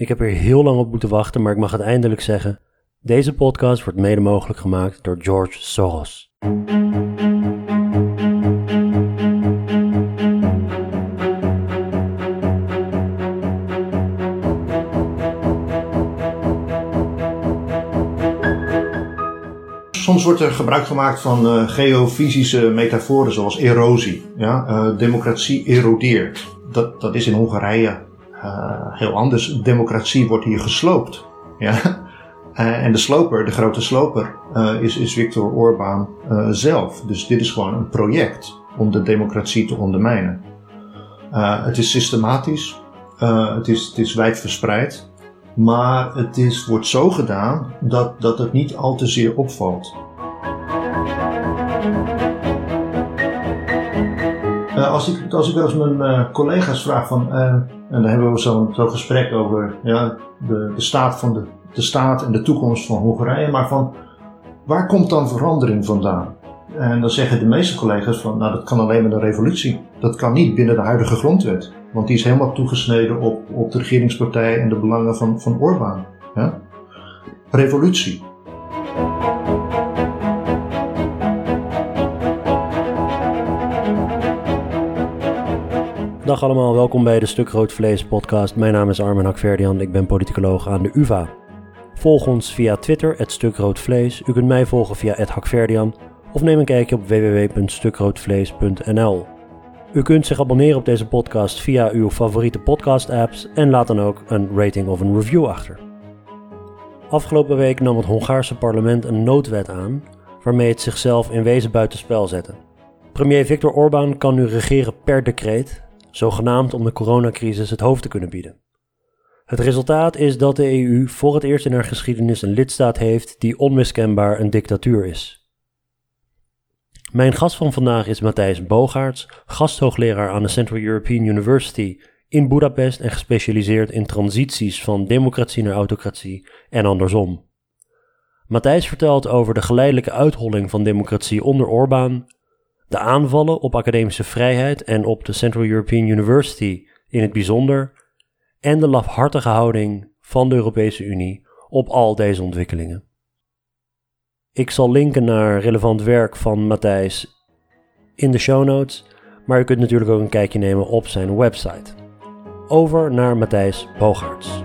Ik heb er heel lang op moeten wachten, maar ik mag het eindelijk zeggen. Deze podcast wordt mede mogelijk gemaakt door George Soros. Soms wordt er gebruik gemaakt van uh, geofysische metaforen zoals erosie. Ja? Uh, democratie erodeert. Dat, dat is in Hongarije heel anders. Democratie wordt hier gesloopt. Ja? en de sloper, de grote sloper, is, is Viktor Orbán zelf. Dus dit is gewoon een project om de democratie te ondermijnen. het is systematisch, het, is, het is wijdverspreid. Maar het is, wordt zo gedaan dat, dat het niet al te zeer opvalt. Als, ik, als ik wel eens mijn collega's vraag van, en dan hebben we zo'n zo gesprek over ja, de, de, staat van de, de staat en de toekomst van Hongarije, maar van waar komt dan verandering vandaan? En dan zeggen de meeste collega's van, nou dat kan alleen met een revolutie. Dat kan niet binnen de huidige grondwet. Want die is helemaal toegesneden op, op de regeringspartij en de belangen van, van Orbán. Ja? Revolutie. Dag allemaal, welkom bij de Stuk Rood Vlees podcast. Mijn naam is Armin Hakverdian, ik ben politicoloog aan de UvA. Volg ons via Twitter, het Stuk Rood Vlees. U kunt mij volgen via het Hakverdian of neem een kijkje op www.stukroodvlees.nl. U kunt zich abonneren op deze podcast via uw favoriete podcast-apps en laat dan ook een rating of een review achter. Afgelopen week nam het Hongaarse parlement een noodwet aan waarmee het zichzelf in wezen buitenspel zette. Premier Viktor Orbán kan nu regeren per decreet, zogenaamd om de coronacrisis het hoofd te kunnen bieden. Het resultaat is dat de EU voor het eerst in haar geschiedenis een lidstaat heeft die onmiskenbaar een dictatuur is. Mijn gast van vandaag is Matthijs Bogaerts, gasthoogleraar aan de Central European University in Budapest en gespecialiseerd in transities van democratie naar autocratie en andersom. Matthijs vertelt over de geleidelijke uitholling van democratie onder Orbán, de aanvallen op academische vrijheid en op de Central European University in het bijzonder, en de lafhartige houding van de Europese Unie op al deze ontwikkelingen. Ik zal linken naar relevant werk van Matthijs in de show notes, maar u kunt natuurlijk ook een kijkje nemen op zijn website. Over naar Matthijs Bogaerts.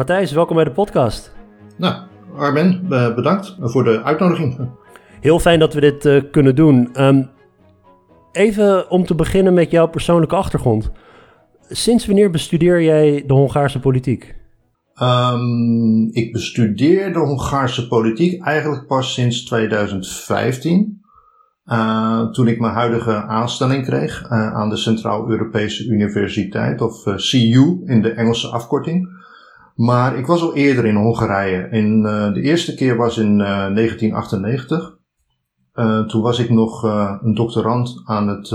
Matthijs, welkom bij de podcast. Nou, Armin, bedankt voor de uitnodiging. Heel fijn dat we dit uh, kunnen doen. Um, Even om te beginnen met jouw persoonlijke achtergrond. Sinds wanneer bestudeer jij de Hongaarse politiek? Um, ik bestudeer de Hongaarse politiek eigenlijk pas sinds 2015. Uh, toen ik mijn huidige aanstelling kreeg uh, aan de Centraal-Europese Universiteit, of uh, CU in de Engelse afkorting. Maar ik was al eerder in Hongarije. In, de eerste keer was in 1998. Uh, toen was ik nog een doctorant aan het,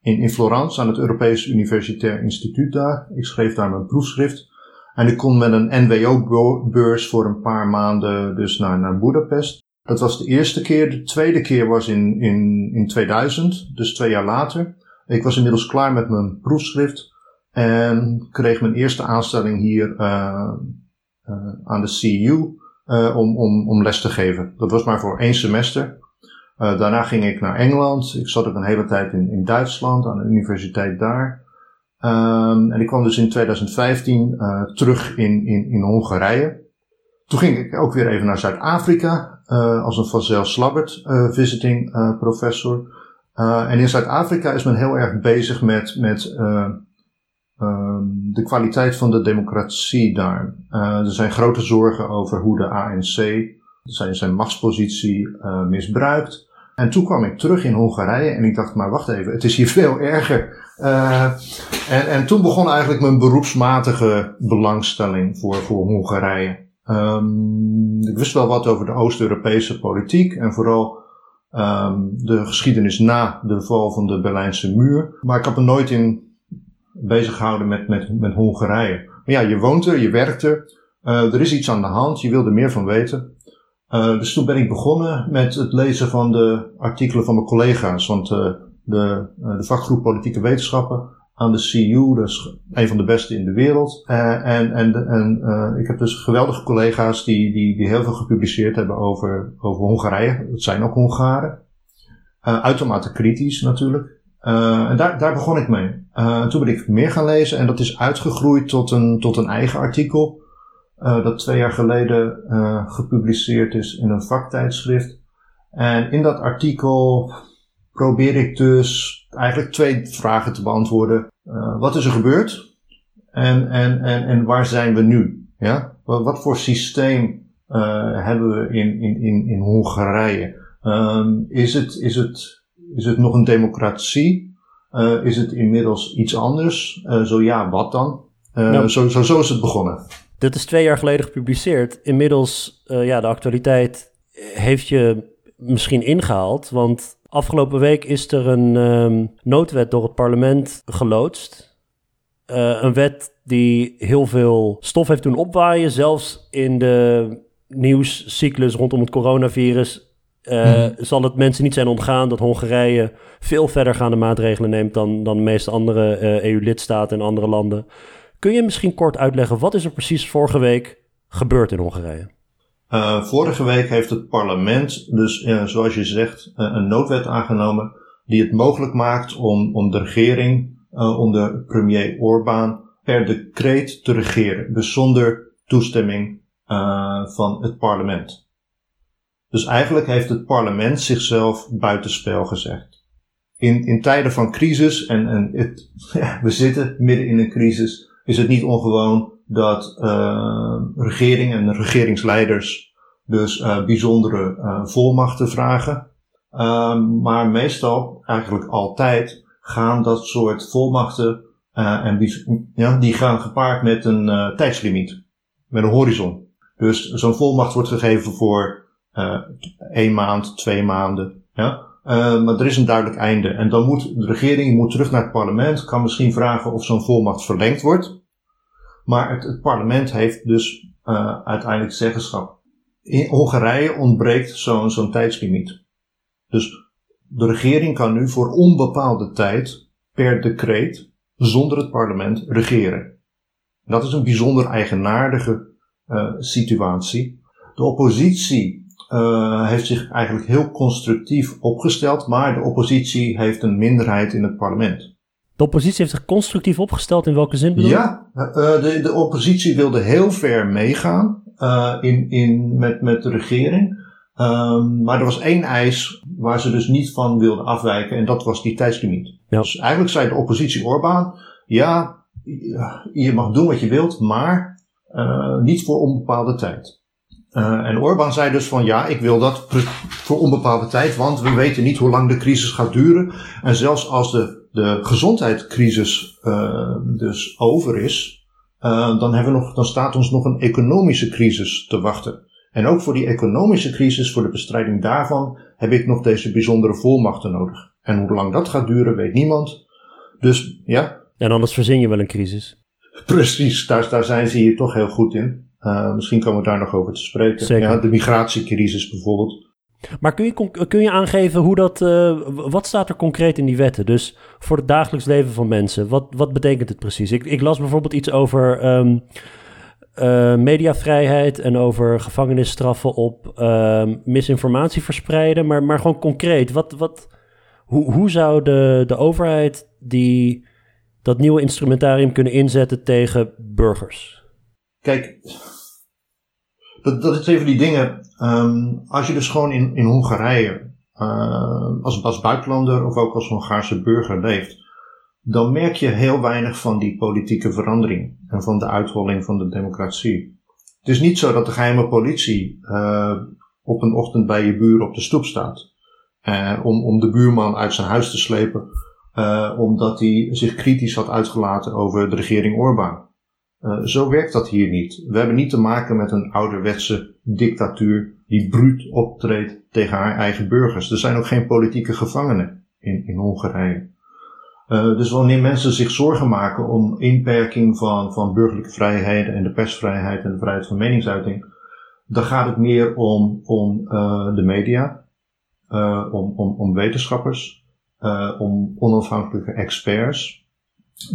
in, in Florence aan het Europees Universitair Instituut daar. Ik schreef daar mijn proefschrift. En ik kon met een NWO-beurs voor een paar maanden dus naar, naar Budapest. Dat was de eerste keer. De tweede keer was in, in, in 2000, dus twee jaar later. Ik was inmiddels klaar met mijn proefschrift en kreeg mijn eerste aanstelling hier aan de CU om, om, om les te geven. Dat was maar voor één semester. Daarna ging ik naar Engeland. Ik zat ook een hele tijd in, in Duitsland aan de universiteit daar. Um, en ik kwam dus in 2015 uh, eh, terug in, in, in Hongarije. Toen ging ik ook weer even naar Zuid-Afrika als een Vazel Slabbert visiting professor. en in Zuid-Afrika is men heel erg bezig met, met um, de kwaliteit van de democratie daar. er zijn grote zorgen over hoe de ANC zijn, machtspositie uh, misbruikt. En toen kwam ik terug in Hongarije en ik dacht, maar wacht even, het is hier veel erger. Uh, en, en toen begon eigenlijk mijn beroepsmatige belangstelling voor, voor Hongarije. Um, ik wist wel wat over de Oost-Europese politiek en vooral um, de geschiedenis na de val van de Berlijnse muur. Maar ik had me nooit in bezig gehouden met, met, met Hongarije. Maar ja, je woont er, je werkt er, uh, er is iets aan de hand, je wil er meer van weten. dus toen ben ik begonnen met het lezen van de artikelen van mijn collega's. Want de, de vakgroep Politieke Wetenschappen aan de CU, dus een van de beste in de wereld. en en, en ik heb dus geweldige collega's die, die, die heel veel gepubliceerd hebben over, over Hongarije. Dat zijn ook Hongaren. uitermate kritisch natuurlijk. Uh, en daar, daar begon ik mee. Uh, toen ben ik meer gaan lezen en dat is uitgegroeid tot een, tot een eigen artikel. Uh, dat twee jaar geleden gepubliceerd is in een vaktijdschrift. En in dat artikel probeer ik dus eigenlijk twee vragen te beantwoorden. wat is er gebeurd? En, en, en, en waar zijn we nu? Ja? Wat, voor systeem hebben we in, in, in, in Hongarije? Um, is het, is het is het nog een democratie? Uh, is het inmiddels iets anders? Uh, zo ja, wat dan? Uh, nou, zo, zo, zo, is het begonnen. Dit is twee jaar geleden gepubliceerd. Inmiddels, ja, de actualiteit heeft je misschien ingehaald. Want afgelopen week is er een um, noodwet door het parlement geloodst. een wet die heel veel stof heeft doen opwaaien. Zelfs in de nieuwscyclus rondom het coronavirus uh, zal het mensen niet zijn ontgaan dat Hongarije veel verdergaande maatregelen neemt dan, dan de meeste andere uh, EU-lidstaten en andere landen. Kun je misschien kort uitleggen, wat is er precies vorige week gebeurd in Hongarije? Uh, vorige week heeft het parlement dus, zoals je zegt, een noodwet aangenomen die het mogelijk maakt om, om de regering onder premier Orbán per decreet te regeren. Dus zonder toestemming van het parlement. Dus eigenlijk heeft het parlement zichzelf buitenspel gezegd. In, in tijden van crisis, en, en het, ja, we zitten midden in een crisis, is het niet ongewoon dat uh, regeringen en regeringsleiders dus uh, bijzondere uh, volmachten vragen. Uh, maar meestal, eigenlijk altijd, gaan dat soort volmachten en ja, die gaan gepaard met een tijdslimiet, met een horizon. Dus zo'n volmacht wordt gegeven voor één maand, twee maanden. Ja? Uh, maar er is een duidelijk einde. En dan moet de regering moet terug naar het parlement, kan misschien vragen of zo'n volmacht verlengd wordt. Maar het, het parlement heeft dus uh, uiteindelijk zeggenschap. In Hongarije ontbreekt zo'n zo'n tijdslimiet. Dus de regering kan nu voor onbepaalde tijd per decreet zonder het parlement regeren. Dat is een bijzonder eigenaardige situatie. De oppositie uh, heeft zich eigenlijk heel constructief opgesteld, maar de oppositie heeft een minderheid in het parlement. De oppositie heeft zich constructief opgesteld in welke zin bedoel je? Ja, uh, de, de oppositie wilde heel ver meegaan uh, in, in, met, met de regering. Um, maar er was één eis waar ze dus niet van wilden afwijken en dat was die tijdslimiet. Ja. Dus eigenlijk zei de oppositie Orbán, ja, je mag doen wat je wilt, maar niet voor onbepaalde tijd. Uh, en Orbán zei dus van ja, ik wil dat voor onbepaalde tijd, want we weten niet hoe lang de crisis gaat duren. En zelfs als de, de gezondheidscrisis uh, dus over is, uh, dan, hebben we nog, dan staat ons nog een economische crisis te wachten. En ook voor die economische crisis, voor de bestrijding daarvan, heb ik nog deze bijzondere volmachten nodig. En hoe lang dat gaat duren, weet niemand. Dus ja. En anders verzin je wel een crisis. Precies, daar, daar zijn ze hier toch heel goed in. Uh, misschien komen we daar nog over te spreken. Zeker. Ja, de migratiecrisis bijvoorbeeld. Maar kun je, kun je aangeven hoe dat. Uh, wat staat er concreet in die wetten? Dus voor het dagelijks leven van mensen, wat, wat betekent het precies? Ik, ik las bijvoorbeeld iets over um, uh, mediavrijheid en over gevangenisstraffen op uh, misinformatie verspreiden. Maar, maar gewoon concreet, wat, wat, hoe, hoe zou de, de overheid die, dat nieuwe instrumentarium kunnen inzetten tegen burgers? Kijk, dat, is even die dingen. Um, als je dus gewoon in, in Hongarije uh, als, als buitenlander of ook als Hongaarse burger leeft, dan merk je heel weinig van die politieke verandering en van de uitholling van de democratie. Het is niet zo dat de geheime politie uh, op een ochtend bij je buur op de stoep staat. Uh, om, om de buurman uit zijn huis te slepen, omdat hij zich kritisch had uitgelaten over de regering Orbán. Uh, zo werkt dat hier niet. We hebben niet te maken met een ouderwetse dictatuur die bruut optreedt tegen haar eigen burgers. Er zijn ook geen politieke gevangenen in, in Hongarije. Uh, dus wanneer mensen zich zorgen maken om inperking van, van burgerlijke vrijheden en de persvrijheid en de vrijheid van meningsuiting, dan gaat het meer om, om de media, om, om, om wetenschappers, om onafhankelijke experts,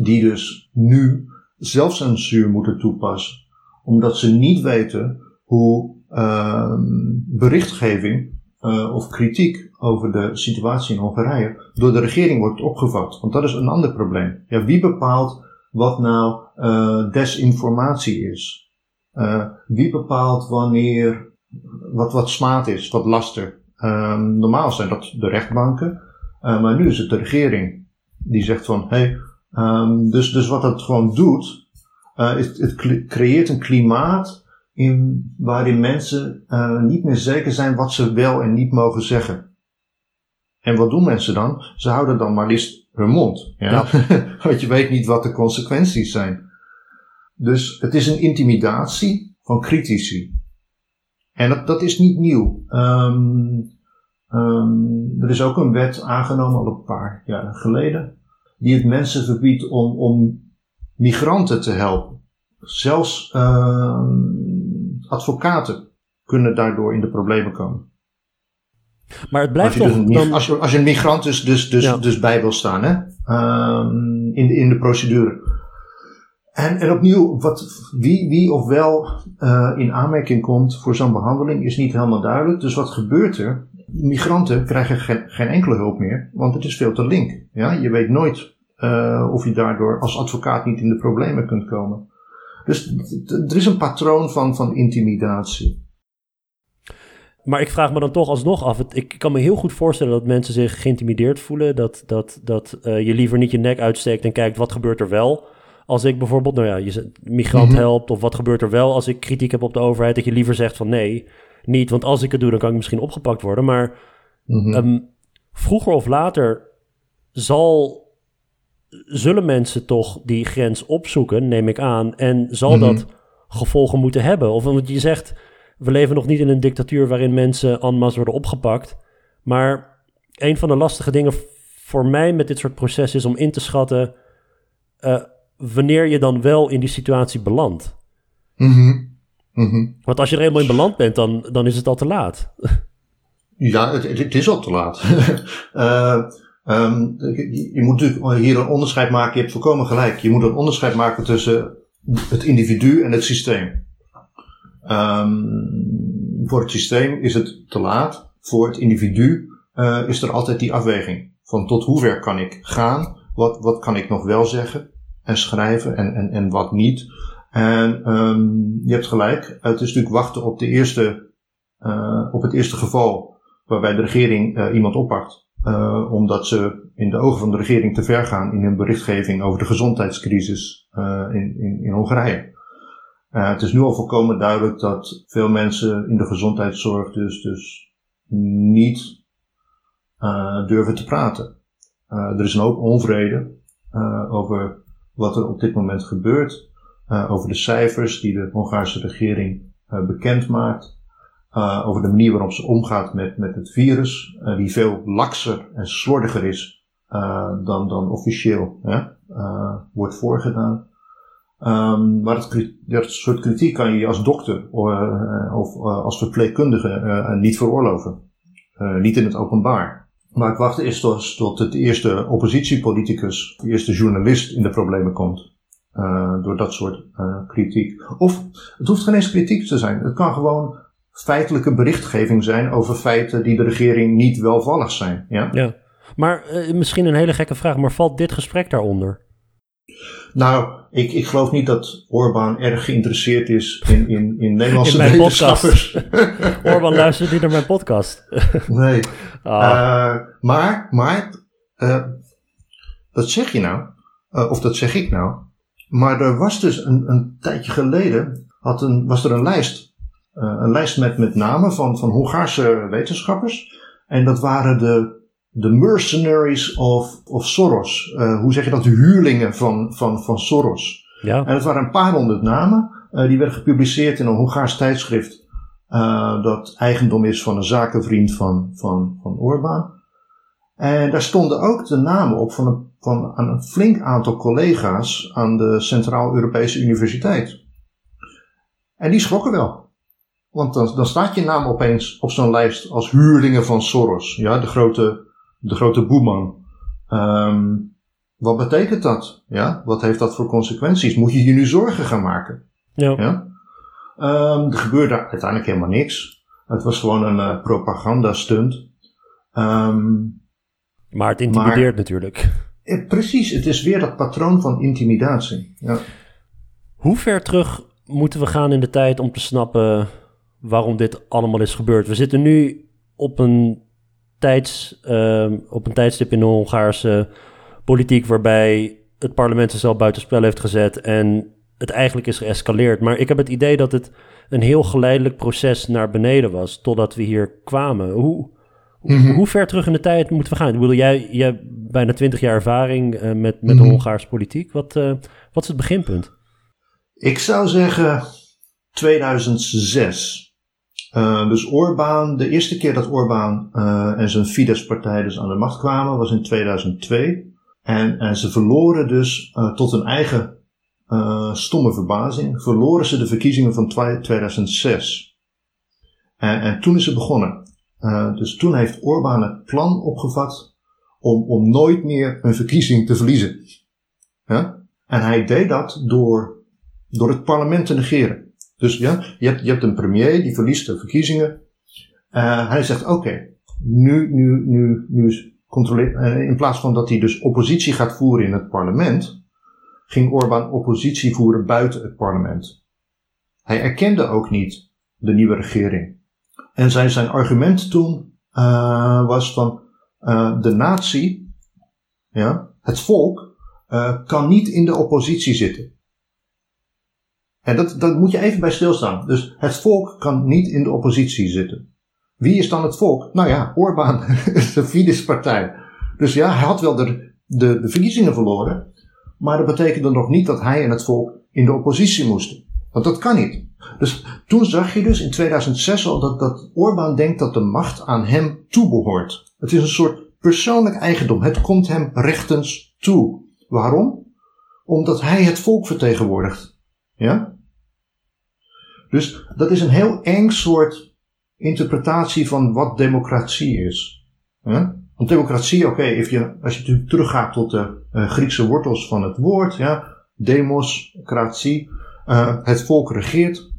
die dus nu zelfcensuur moeten toepassen, omdat ze niet weten hoe ehm, berichtgeving uh, of kritiek over de situatie in Hongarije door de regering wordt opgevat. Want dat is een ander probleem. Ja, wie bepaalt wat nou uh, desinformatie is? Uh, wie bepaalt wanneer wat, wat smaad is, wat laster? Um, normaal zijn dat de rechtbanken, maar nu is het de regering die zegt van hé, hey, um, dus, dus wat dat gewoon doet, is het creëert een klimaat in, waarin mensen uh, niet meer zeker zijn wat ze wel en niet mogen zeggen. En wat doen mensen dan? Ze houden dan maar liefst hun mond. Ja? ja. Want je weet niet wat de consequenties zijn. Dus het is een intimidatie van critici. En dat, dat is niet nieuw. Um, um, er is ook een wet aangenomen al een paar jaar geleden. Die het mensen verbiedt om, om migranten te helpen. Zelfs uh, advocaten kunnen daardoor in de problemen komen. Maar het blijft als toch... Dus dan... als, je, als je een migrant dus, dus, dus, dus bij wil staan hè? Um, in, in de procedure. En, en opnieuw, wat, wie, wie of wel uh, in aanmerking komt voor zo'n behandeling is niet helemaal duidelijk. Dus wat gebeurt er? Migranten krijgen geen, geen enkele hulp meer, want het is veel te link. Ja? Je weet nooit uh, of je daardoor als advocaat niet in de problemen kunt komen. Dus er is een patroon van, van intimidatie. Maar ik vraag me dan toch alsnog af. ik kan me heel goed voorstellen dat mensen zich geïntimideerd voelen. Dat, dat, dat uh, je liever niet je nek uitsteekt en kijkt wat gebeurt er wel. Als ik bijvoorbeeld, nou ja, je migrant mhm. helpt. Of wat gebeurt er wel als ik kritiek heb op de overheid. Dat je liever zegt van nee, niet. Want als ik het doe, dan kan ik misschien opgepakt worden. Maar mm um, vroeger of later zal zullen mensen toch die grens opzoeken, neem ik aan. En zal mhm. dat gevolgen moeten hebben? Of want je zegt, we leven nog niet in een dictatuur waarin mensen en masse worden opgepakt. Maar een van de lastige dingen voor mij met dit soort processen is om in te schatten uh, wanneer je dan wel in die situatie belandt. Mm -hmm. Want als je er eenmaal in beland bent, dan, dan is het al te laat. ja, het, het is al te laat. uh, Um, je, moet natuurlijk hier een onderscheid maken. Je hebt volkomen gelijk. Je moet een onderscheid maken tussen het individu en het systeem. Um, voor het systeem is het te laat. Voor het individu uh, is er altijd die afweging. Van tot hoever kan ik gaan? Wat, wat kan ik nog wel zeggen en schrijven en, en, en wat niet? En um, je hebt gelijk. Het is natuurlijk wachten op, de eerste, uh, op het eerste geval waarbij de regering uh, iemand oppakt. Uh, omdat ze in de ogen van de regering te ver gaan in hun berichtgeving over de gezondheidscrisis in, in, in Hongarije. Het is nu al volkomen duidelijk dat veel mensen in de gezondheidszorg dus, dus niet durven te praten. er is een hoop onvrede over wat er op dit moment gebeurt, over de cijfers die de Hongaarse regering bekend maakt. Uh, over de manier waarop ze omgaat met, met het virus, uh, die veel lakser en slordiger is uh, dan, dan officieel hè, wordt voorgedaan. Um, maar het, dat soort kritiek kan je als dokter of als verpleegkundige niet veroorloven. niet in het openbaar. Maar ik wacht eerst tot, tot het eerste oppositiepoliticus, de eerste journalist in de problemen komt. Door dat soort kritiek. Of het hoeft geen eens kritiek te zijn. Het kan gewoon feitelijke berichtgeving zijn over feiten die de regering niet welvallig zijn. Ja, ja. maar uh, misschien een hele gekke vraag, maar valt dit gesprek daaronder? Nou, ik, ik geloof niet dat Orbán erg geïnteresseerd is in, in, in Nederlandse in wetenschappers. Orbán luistert niet naar mijn podcast. nee. Ah. Maar, maar, dat zeg je nou, of dat zeg ik nou. Maar er was dus een, een tijdje geleden, had een, was er een lijst uh, een lijst met, met namen van, van Hongaarse wetenschappers. En dat waren de, de mercenaries of, of Soros. Uh, hoe zeg je dat? De huurlingen van, van, van Soros. Ja. En dat waren een paar honderd namen. Uh, die werden gepubliceerd in een Hongaars tijdschrift. dat eigendom is van een zakenvriend van, van, van Orbán. En daar stonden ook de namen op van een, van een flink aantal collega's aan de Centraal-Europese Universiteit. En die schrokken wel. Want dan, dan staat je naam opeens op zo'n lijst als huurlingen van Soros. Ja, de grote, de grote boeman. Ehm, wat betekent dat? Ja, wat heeft dat voor consequenties? Moet je je nu zorgen gaan maken? Ja. Ja? Ehm, er gebeurde uiteindelijk helemaal niks. Het was gewoon een uh, propagandastunt. Ehm, maar het intimideert natuurlijk. eh, precies, het is weer dat patroon van intimidatie. Ja. Hoe ver terug moeten we gaan in de tijd om te snappen waarom dit allemaal is gebeurd? We zitten nu op een, tijds, ehm, op een tijdstip in de Hongaarse politiek waarbij het parlement zichzelf buitenspel heeft gezet en het eigenlijk is geëscaleerd. Maar ik heb het idee dat het een heel geleidelijk proces naar beneden was totdat we hier kwamen. Hoe, Mhm. hoe ver terug in de tijd moeten we gaan? Ik bedoel, jij, jij hebt bijna twintig jaar ervaring eh, met, met de Mhm. Hongaarse politiek. Wat, eh, wat is het beginpunt? Ik zou zeggen 2006. Uh, dus Orbán, de eerste keer dat Orbán en zijn Fidesz-partij dus aan de macht kwamen, was in 2002. En, en ze verloren dus tot hun eigen stomme verbazing, verloren ze de verkiezingen van 2006. En, en toen is het begonnen. Uh, dus toen heeft Orbán het plan opgevat om, om nooit meer een verkiezing te verliezen. Ja? En hij deed dat door, door het parlement te negeren. Dus ja, je hebt, je hebt een premier die verliest de verkiezingen. Uh, hij zegt: Oké, nu, nu, nu, nu controleer. Uh, in plaats van dat hij dus oppositie gaat voeren in het parlement, ging Orbán oppositie voeren buiten het parlement. Hij erkende ook niet de nieuwe regering. En zijn, zijn argument toen uh, was van uh, de natie, ja, het volk, uh, kan niet in de oppositie zitten. En dat, dat moet je even bij stilstaan. Dus het volk kan niet in de oppositie zitten. Wie is dan het volk? Nou ja, Orbán, de Fidesz-partij. Dus ja, hij had wel de, de, de verkiezingen verloren. Maar dat betekende nog niet dat hij en het volk in de oppositie moesten. Want dat kan niet. Dus toen zag je dus in 2006 al dat, dat Orbán denkt dat de macht aan hem toebehoort. Het is een soort persoonlijk eigendom. Het komt hem rechtens toe. Waarom? Omdat hij het volk vertegenwoordigt. Ja? Dus dat is een heel eng soort interpretatie van wat democratie is. Ja? Want democratie, oké, als je teruggaat tot de uh, Griekse wortels van het woord, ja, demos, kratie, uh, het volk regeert.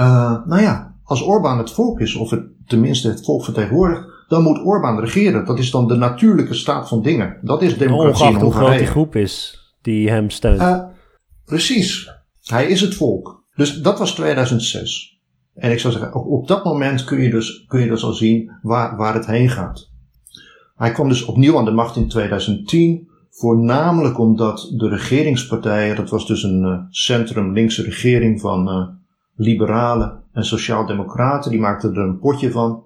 Uh, nou ja, als Orbán het volk is, of het, tenminste het volk vertegenwoordigt, dan moet Orbán regeren. Dat is dan de natuurlijke staat van dingen. Dat is democratie Ongeacht hoe groot die groep is die hem steunt. Uh, precies. Hij is het volk. Dus dat was 2006. En ik zou zeggen, op, op dat moment kun je dus, kun je dus al zien waar, waar het heen gaat. Hij kwam dus opnieuw aan de macht in 2010. Voornamelijk omdat de regeringspartijen, dat was dus een uh, centrum-linkse regering van uh, liberalen en sociaaldemocraten, die maakten er een potje van.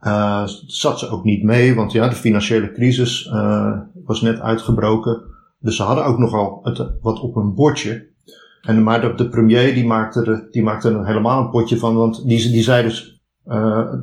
Uh, zat ze ook niet mee, want ja, de financiële crisis was net uitgebroken. Dus ze hadden ook nogal het, wat op hun bordje. En, maar de, de premier die maakte, er, die maakte er helemaal een potje van, want die, die zei dus,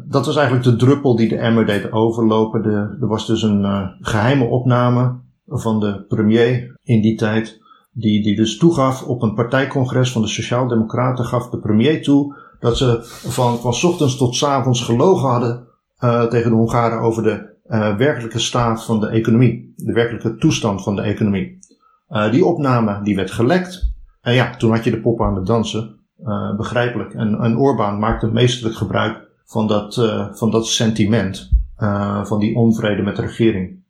dat was eigenlijk de druppel die de emmer deed overlopen. De, er was dus een geheime opname van de premier in die tijd, die, die dus toegaf op een partijcongres van de Sociaaldemocraten, gaf de premier toe dat ze van, van ochtends tot avonds gelogen hadden uh, tegen de Hongaren over de uh, werkelijke staat van de economie, de werkelijke toestand van de economie. Uh, die opname die werd gelekt. En ja, toen had je de pop aan het dansen, begrijpelijk. En, en Orbán maakte meesterlijk gebruik van dat, van dat sentiment, van die onvrede met de regering.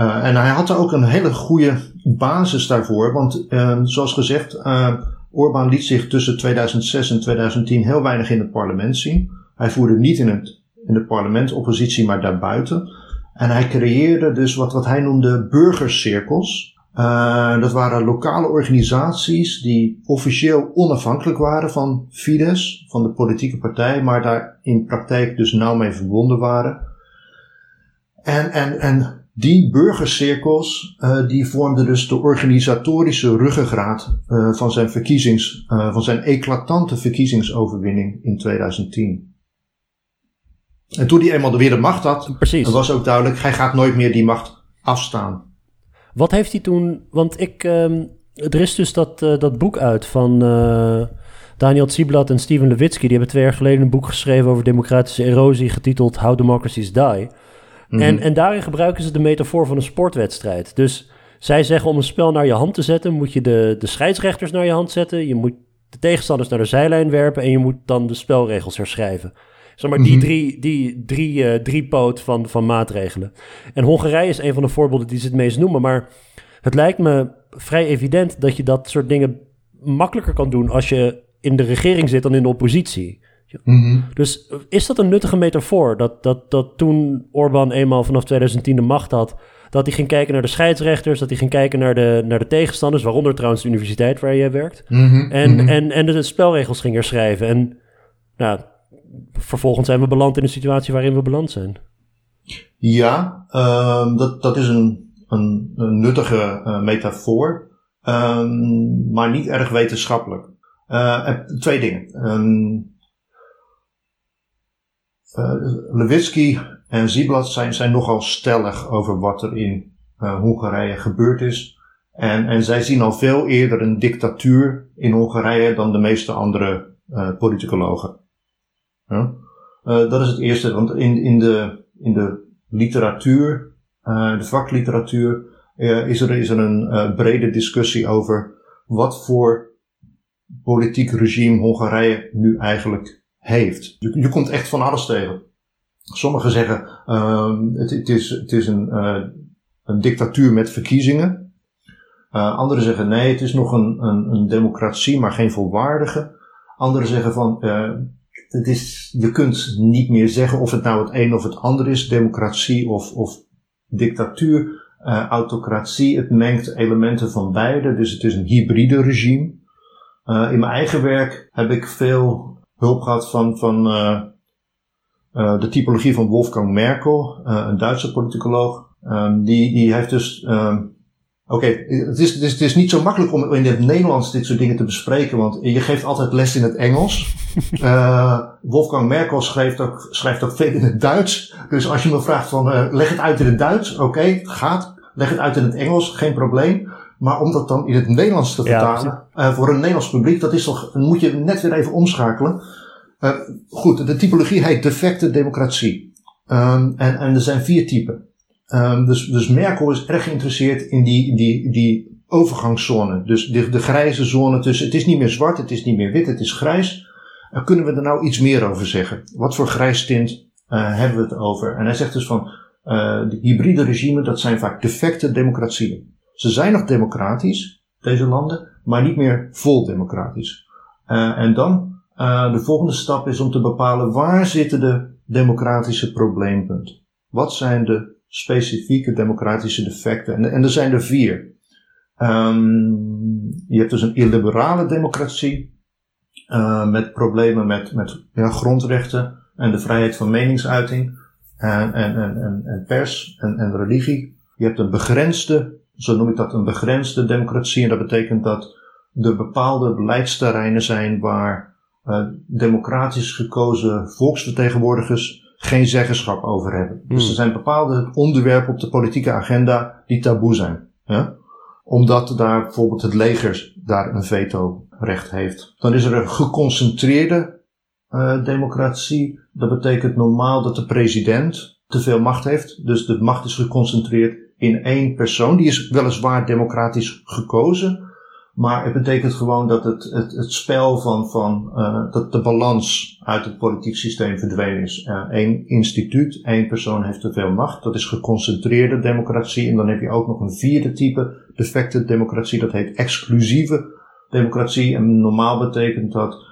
Uh, en hij had ook een hele goede basis daarvoor, want uh, zoals gezegd, uh, Orbán liet zich tussen 2006 en 2010 heel weinig in het parlement zien. Hij voerde niet in het, in het parlement oppositie, maar daarbuiten. En hij creëerde dus wat, wat hij noemde burgercirkels. Uh, dat waren lokale organisaties die officieel onafhankelijk waren van Fidesz, van de politieke partij, maar daar in praktijk dus nauw mee verbonden waren. En, en, en die burgercirkels, uh, die vormden dus de organisatorische ruggengraat uh, van zijn verkiezings, uh, van zijn eclatante verkiezingsoverwinning in 2010. En toen hij eenmaal weer de macht had, Precies. was ook duidelijk, hij gaat nooit meer die macht afstaan. Wat heeft hij toen, want ik, um, er is dus dat, dat boek uit van Daniel Ziblatt en Steven Levitsky die hebben twee jaar geleden een boek geschreven over democratische erosie, getiteld How Democracies Die. Mhm. en, en daarin gebruiken ze de metafoor van een sportwedstrijd. Dus zij zeggen om een spel naar je hand te zetten, moet je de, de scheidsrechters naar je hand zetten. Je moet de tegenstanders naar de zijlijn werpen en je moet dan de spelregels herschrijven. Zeg maar die Mhm. drie, die drie, eh, drie poot van, van maatregelen. En Hongarije is een van de voorbeelden die ze het meest noemen. Maar het lijkt me vrij evident dat je dat soort dingen makkelijker kan doen als je in de regering zit dan in de oppositie. Mhm. Dus eh, is dat een nuttige metafoor? Dat, dat, dat toen Orbán eenmaal vanaf 2010 de macht had, dat hij ging kijken naar de scheidsrechters, dat hij ging kijken naar de, naar de tegenstanders, waaronder trouwens de universiteit waar jij werkt. Mhm. En, Mhm. en, en de spelregels ging herschrijven. En nou, vervolgens zijn we beland in de situatie waarin we beland zijn. Ja, ehm, dat, dat is een, een, een nuttige eh, metafoor, ehm, maar niet erg wetenschappelijk. En twee dingen. Ehm eh, Lewitsky en Ziblatt zijn, zijn nogal stellig over wat er in eh, Hongarije gebeurd is. En, en zij zien al veel eerder een dictatuur in Hongarije dan de meeste andere eh, politicologen. Dat is het eerste, want in, in, de, in de literatuur, de vakliteratuur, is, er, is er een brede discussie over wat voor politiek regime Hongarije nu eigenlijk heeft. Je, je komt echt van alles tegen. Sommigen zeggen ehm, het, het, is, het is een, eh, een dictatuur met verkiezingen. Uh, anderen zeggen nee, het is nog een, een, een democratie, maar geen volwaardige. Anderen zeggen van uh, het is, je kunt niet meer zeggen of het nou het een of het ander is, democratie of, of dictatuur, autocratie. Het mengt elementen van beide, dus het is een hybride regime. In mijn eigen werk heb ik veel hulp gehad van, van uh, uh, de typologie van Wolfgang Merkel, een Duitse politicoloog. Um, die, die heeft dus. Um, Oké, okay, het, is, het, is, het is niet zo makkelijk om in het Nederlands dit soort dingen te bespreken, want je geeft altijd les in het Engels. Uh, Wolfgang Merkel schrijft ook, schrijft ook veel in het Duits. Dus als je me vraagt van uh, leg het uit in het Duits, oké, okay, gaat. Leg het uit in het Engels, geen probleem. Maar om dat dan in het Nederlands te vertalen, ja, uh, voor een Nederlands publiek, dat is toch, moet je net weer even omschakelen. Uh, goed, de typologie heet defecte democratie. Um, en, en er zijn vier typen. Um, dus, dus Merkel is erg geïnteresseerd in die, die, die overgangszone. Dus de, de grijze zone tussen, het is niet meer zwart, het is niet meer wit, het is grijs. Uh, kunnen we er nou iets meer over zeggen? Wat voor grijstint uh, hebben we het over? En hij zegt dus van, de hybride regime, dat zijn vaak defecte democratieën. Ze zijn nog democratisch, deze landen, maar niet meer vol democratisch. Uh, en dan, uh, de volgende stap is om te bepalen waar zitten de democratische probleempunten. Wat zijn de specifieke democratische defecten? En, en er zijn er vier. Um, je hebt dus een illiberale democratie, uh, met problemen met, met ja, grondrechten en de vrijheid van meningsuiting en, en, en, en pers en, en religie. Je hebt een begrensde zo noem ik dat een begrensde democratie. En dat betekent dat er bepaalde beleidsterreinen zijn waar uh, democratisch gekozen volksvertegenwoordigers geen zeggenschap over hebben. Hmm. Dus er zijn bepaalde onderwerpen op de politieke agenda die taboe zijn. Ja? Omdat daar bijvoorbeeld het leger daar een veto-recht heeft. Dan is er een geconcentreerde uh, democratie. Dat betekent normaal dat de president te veel macht heeft. Dus de macht is geconcentreerd in één persoon. Die is weliswaar democratisch gekozen. Maar het betekent gewoon dat het, het, het spel van, van uh, dat de balans uit het politiek systeem verdwenen is. Eén instituut, één persoon heeft te veel macht. Dat is geconcentreerde democratie. En dan heb je ook nog een vierde type defecte democratie. Dat heet exclusieve democratie. En normaal betekent dat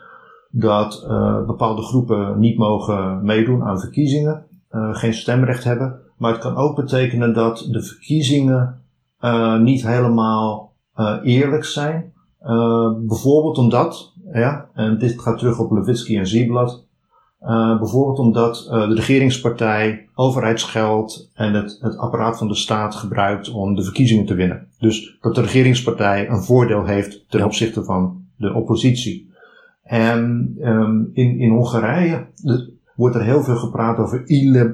dat uh, bepaalde groepen niet mogen meedoen aan verkiezingen. geen stemrecht hebben. Maar het kan ook betekenen dat de verkiezingen uh, niet helemaal uh, eerlijk zijn. Uh, bijvoorbeeld omdat, ja, en dit gaat terug op Levitsky en Ziblatt. bijvoorbeeld omdat de regeringspartij overheidsgeld en het, het apparaat van de staat gebruikt om de verkiezingen te winnen. Dus dat de regeringspartij een voordeel heeft ten opzichte van de oppositie. En um, in, in Hongarije, de, wordt er heel veel gepraat over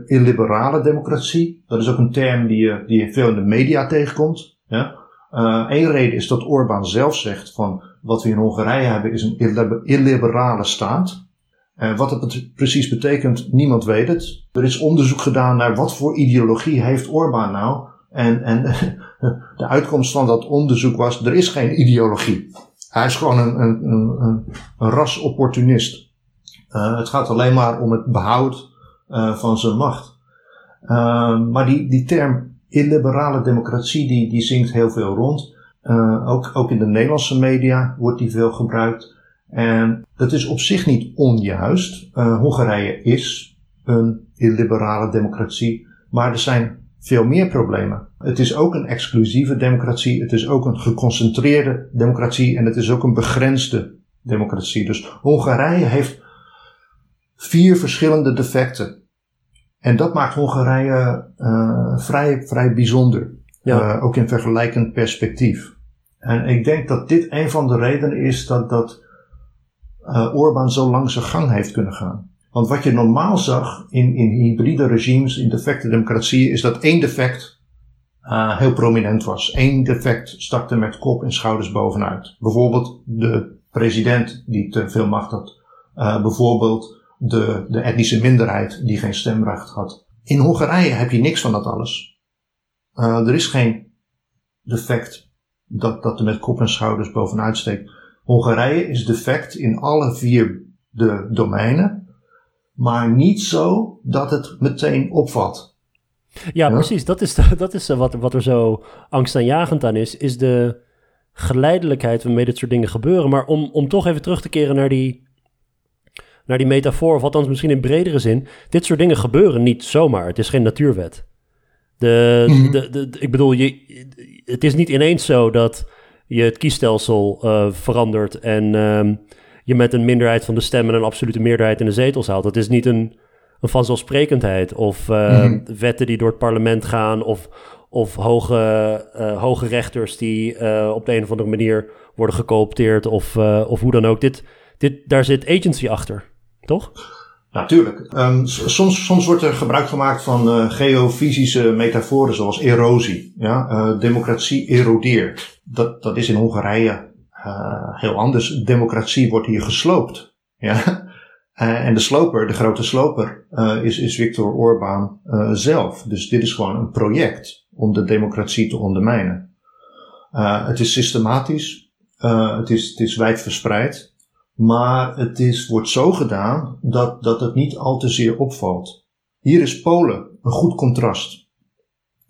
illiberale democratie. Dat is ook een term die je, die je veel in de media tegenkomt. Ja? Eén reden is dat Orbán zelf zegt van wat we in Hongarije hebben is een illiberale staat. Uh, wat het precies betekent, niemand weet het. Er is onderzoek gedaan naar wat voor ideologie heeft Orbán nou. En, en de uitkomst van dat onderzoek was, er is geen ideologie. Hij is gewoon een, een, een, een rasopportunist. Uh, het gaat alleen maar om het behoud uh, van zijn macht. Uh, maar die, die term illiberale democratie, die, die zingt heel veel rond. ook, ook in de Nederlandse media wordt die veel gebruikt. En dat is op zich niet onjuist. Hongarije is een illiberale democratie. Maar er zijn veel meer problemen. Het is ook een exclusieve democratie, het is ook een geconcentreerde democratie en het is ook een begrensde democratie. Dus Hongarije heeft vier verschillende defecten. En dat maakt Hongarije uh, vrij, vrij bijzonder. Ja. Uh, ook in vergelijkend perspectief. En ik denk dat dit een van de redenen is dat, dat uh, Orbán zo lang zijn gang heeft kunnen gaan. Want wat je normaal zag in, in hybride regimes, in defecte democratieën, is dat één defect uh, heel prominent was. Eén defect stak er met kop en schouders bovenuit. Bijvoorbeeld de president die te veel macht had. Uh, bijvoorbeeld de, de etnische minderheid die geen stemrecht had. In Hongarije heb je niks van dat alles. Uh, er is geen defect dat, dat er met kop en schouders bovenuit steekt. Hongarije is defect in alle vier de domeinen maar niet zo dat het meteen opvalt. Ja, precies. Dat is, dat is wat, wat er zo angstaanjagend aan is, is de geleidelijkheid waarmee dit soort dingen gebeuren. Maar om, om toch even terug te keren naar die, naar die metafoor, of althans misschien in bredere zin, dit soort dingen gebeuren niet zomaar. Het is geen natuurwet. De, mhm. de, de, ik bedoel, je, het is niet ineens zo dat je het kiesstelsel uh, verandert en... Uh, je met een minderheid van de stemmen een absolute meerderheid in de zetels haalt. Dat is niet een, een vanzelfsprekendheid. Of uh, wetten die door het parlement gaan. Of, of hoge, uh, hoge rechters die op de een of andere manier worden gecoopteerd. Of, of hoe dan ook. Dit, dit, daar zit agency achter, toch? Natuurlijk. Um, soms, soms wordt er gebruik gemaakt van uh, geofysische metaforen zoals erosie. Ja? Uh, democratie erodeert. Dat, dat is in Hongarije uh, heel anders. Democratie wordt hier gesloopt. Ja? En de sloper, de grote sloper, is, is Viktor Orbán zelf. Dus dit is gewoon een project om de democratie te ondermijnen. het is systematisch, het, is, het is wijdverspreid, maar het is, wordt zo gedaan dat, dat het niet al te zeer opvalt. Hier is Polen een goed contrast.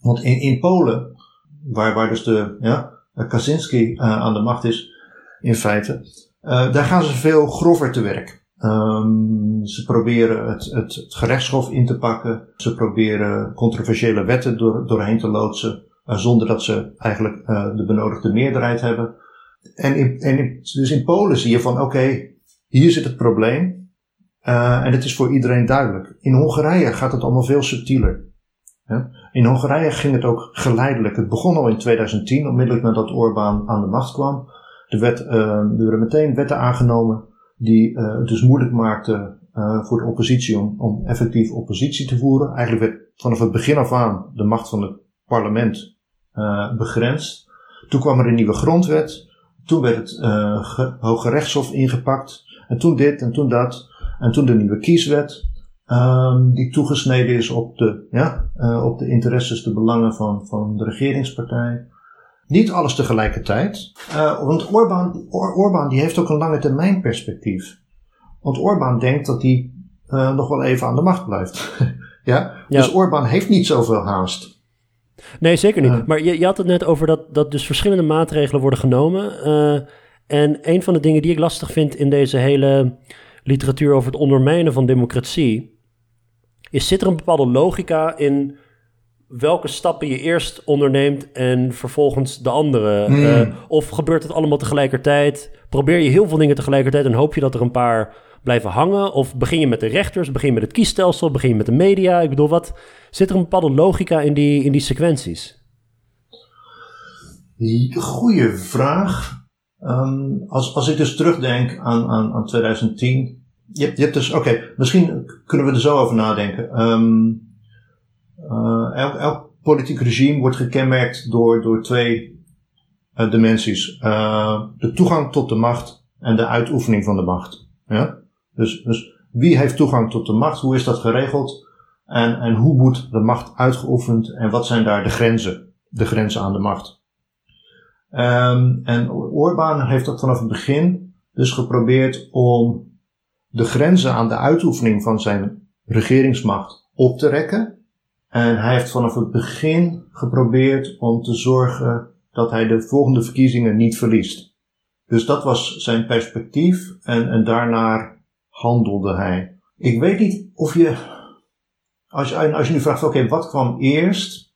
Want in, in Polen, waar, waar dus de ja, Kaczynski aan de macht is, in feite. Uh, daar gaan ze veel grover te werk. Um, ze proberen het, het, het, gerechtshof in te pakken. Ze proberen controversiële wetten door, doorheen te loodsen. Uh, zonder dat ze eigenlijk de benodigde meerderheid hebben. En, in, en in, dus in Polen zie je van oké, hier zit het probleem. en het is voor iedereen duidelijk. In Hongarije gaat het allemaal veel subtieler. In Hongarije ging het ook geleidelijk. Het begon al in 2010, onmiddellijk nadat Orbán aan de macht kwam. Er, werd, uh, er werden meteen wetten aangenomen die uh, het dus moeilijk maakten voor de oppositie om, om effectief oppositie te voeren. Eigenlijk werd vanaf het begin af aan de macht van het parlement begrensd. Toen kwam er een nieuwe grondwet. Toen werd het Hoge Rechtshof ingepakt. En toen dit en toen dat. En toen de nieuwe kieswet. Um, die toegesneden is op de, ja, op de interesses, de belangen van, van de regeringspartij. Niet alles tegelijkertijd. Uh, want Orbán, Orbán die heeft ook een lange termijn perspectief. Want Orbán denkt dat hij uh, nog wel even aan de macht blijft. ja? Dus Orbán heeft niet zoveel haast. Nee, zeker niet. Uh, maar je, je, had het net over dat, dat dus verschillende maatregelen worden genomen. en een van de dingen die ik lastig vind in deze hele literatuur over het ondermijnen van democratie, is zit er een bepaalde logica in welke stappen je eerst onderneemt en vervolgens de andere? Hmm. Uh, of gebeurt het allemaal tegelijkertijd? Probeer je heel veel dingen tegelijkertijd en hoop je dat er een paar blijven hangen? Of begin je met de rechters, begin je met het kiesstelsel, begin je met de media? Ik bedoel, wat zit er een bepaalde logica in die, in die sequenties? Goeie vraag. Um, als, als ik dus terugdenk aan, aan, aan 2010. Je je hebt dus, oké, misschien kunnen we er zo over nadenken. Um, uh, elk, politiek regime wordt gekenmerkt door, door twee dimensies. de toegang tot de macht en de uitoefening van de macht. Ja? Dus, dus wie heeft toegang tot de macht? Hoe is dat geregeld? En, en hoe wordt de macht uitgeoefend? En wat zijn daar de grenzen? De grenzen aan de macht. Um, en Orbán heeft dat vanaf het begin dus geprobeerd om de grenzen aan de uitoefening van zijn regeringsmacht op te rekken. En hij heeft vanaf het begin geprobeerd om te zorgen dat hij de volgende verkiezingen niet verliest. Dus dat was zijn perspectief en, en daarnaar handelde hij. Ik weet niet of je, als je, als je nu vraagt, oké, wat kwam eerst?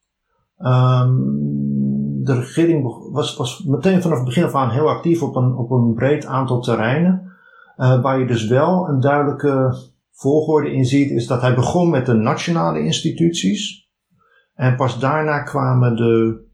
Um, de regering was, was meteen vanaf het begin af aan heel actief op een, op een breed aantal terreinen. Uh, waar je dus wel een duidelijke volgorde in ziet, is dat hij begon met de nationale instituties. En pas daarna kwamen de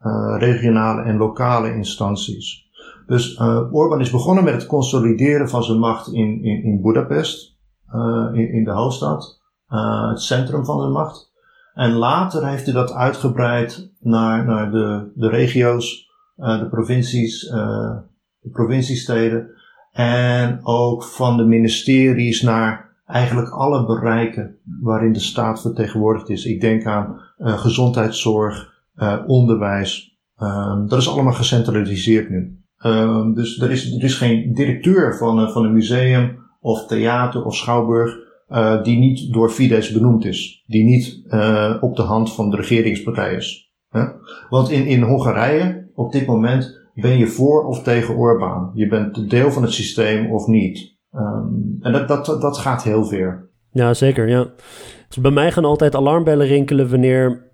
uh, regionale en lokale instanties. Dus uh, Orbán is begonnen met het consolideren van zijn macht in, in, in Budapest, uh, in, de hoofdstad, uh, het centrum van de macht. En later heeft hij dat uitgebreid naar, naar de, de regio's, de provincies, de provinciesteden. En ook van de ministeries naar eigenlijk alle bereiken waarin de staat vertegenwoordigd is. Ik denk aan gezondheidszorg, onderwijs. Ehm, dat is allemaal gecentraliseerd nu. Um, dus er is, er is geen directeur van, uh, van een museum of theater of schouwburg uh, die niet door Fidesz benoemd is. Die niet uh, op de hand van de regeringspartij is. Want in, in Hongarije, op dit moment, ben je voor of tegen Orbán. Je bent deel van het systeem of niet. Um, en dat, dat, dat gaat heel ver. Ja, zeker. Ja. Dus bij mij gaan altijd alarmbellen rinkelen wanneer eh,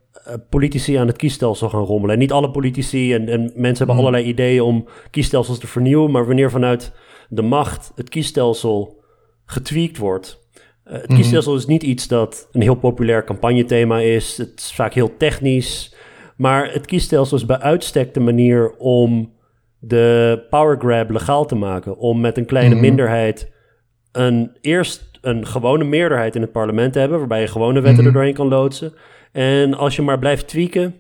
politici aan het kiesstelsel gaan rommelen. En niet alle politici en, en mensen hebben hmm. allerlei ideeën om kiesstelsels te vernieuwen, maar wanneer vanuit de macht het kiesstelsel getweakt wordt. Uh, het hmm. kiesstelsel is niet iets dat een heel populair campagnethema is. Het is vaak heel technisch. Maar het kiesstelsel is bij uitstek de manier om de power grab legaal te maken. Om met een kleine hmm. minderheid een, eerst een gewone meerderheid in het parlement te hebben, waarbij je gewone wetten er doorheen kan loodsen. En als je maar blijft tweaken,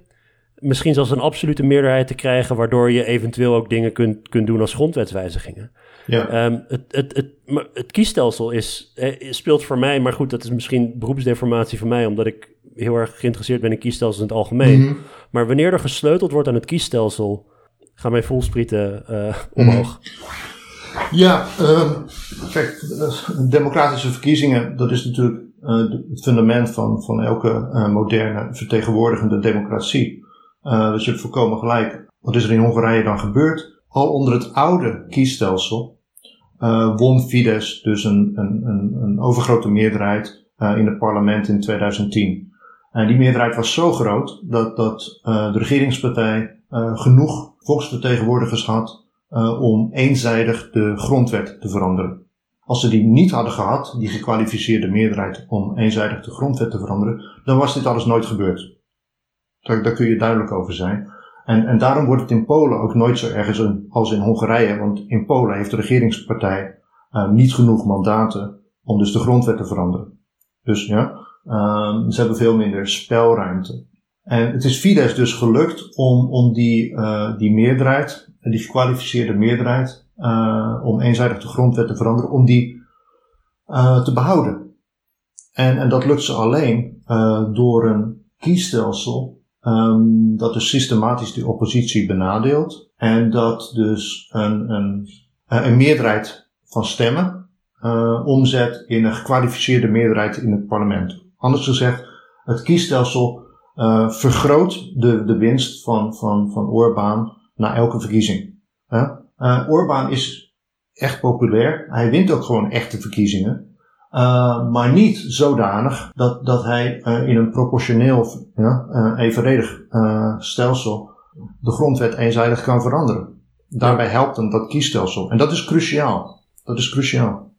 misschien zelfs een absolute meerderheid te krijgen, waardoor je eventueel ook dingen kunt, kunt doen als grondwetswijzigingen. Ja. Um, het, het, het, het, kiesstelsel is, eh, speelt voor mij, maar goed, dat is misschien beroepsdeformatie voor mij, omdat ik heel erg geïnteresseerd ben in kiesstelsels in het algemeen. Mhm. Maar wanneer er gesleuteld wordt aan het kiesstelsel, gaan mijn voelsprieten uh, omhoog. Ja, um, kijk, democratische verkiezingen, dat is natuurlijk het fundament van, van elke uh, moderne vertegenwoordigende democratie. Dus je hebt volkomen gelijk. Wat is er in Hongarije dan gebeurd? Al onder het oude kiesstelsel won Fidesz dus een, een, een, een overgrote meerderheid in het parlement in 2010. En die meerderheid was zo groot dat, dat de regeringspartij genoeg volksvertegenwoordigers had om eenzijdig de grondwet te veranderen. Als ze die niet hadden gehad, die gekwalificeerde meerderheid om eenzijdig de grondwet te veranderen, dan was dit alles nooit gebeurd. Daar, daar kun je duidelijk over zijn. En, en daarom wordt het in Polen ook nooit zo erg als in Hongarije, want in Polen heeft de regeringspartij uh, niet genoeg mandaten om dus de grondwet te veranderen. Dus ja, uh, ze hebben veel minder spelruimte. En het is Fidesz dus gelukt om, om die, uh, die meerderheid, die gekwalificeerde meerderheid, uh, om eenzijdig de grondwet te veranderen, om die uh, te behouden. En, en dat lukt ze alleen uh, door een kiesstelsel um, dat dus systematisch de oppositie benadeelt en dat dus een, een, een meerderheid van stemmen omzet in een gekwalificeerde meerderheid in het parlement. Anders gezegd, het kiesstelsel vergroot de, de winst van, van, van Orbán na elke verkiezing. Uh, Orbán is echt populair. Hij wint ook gewoon echte verkiezingen. Uh, maar niet zodanig dat, dat hij uh, in een proportioneel, ja, evenredig stelsel de grondwet eenzijdig kan veranderen. Daarbij helpt hem dat kiesstelsel. En dat is cruciaal. Dat is cruciaal.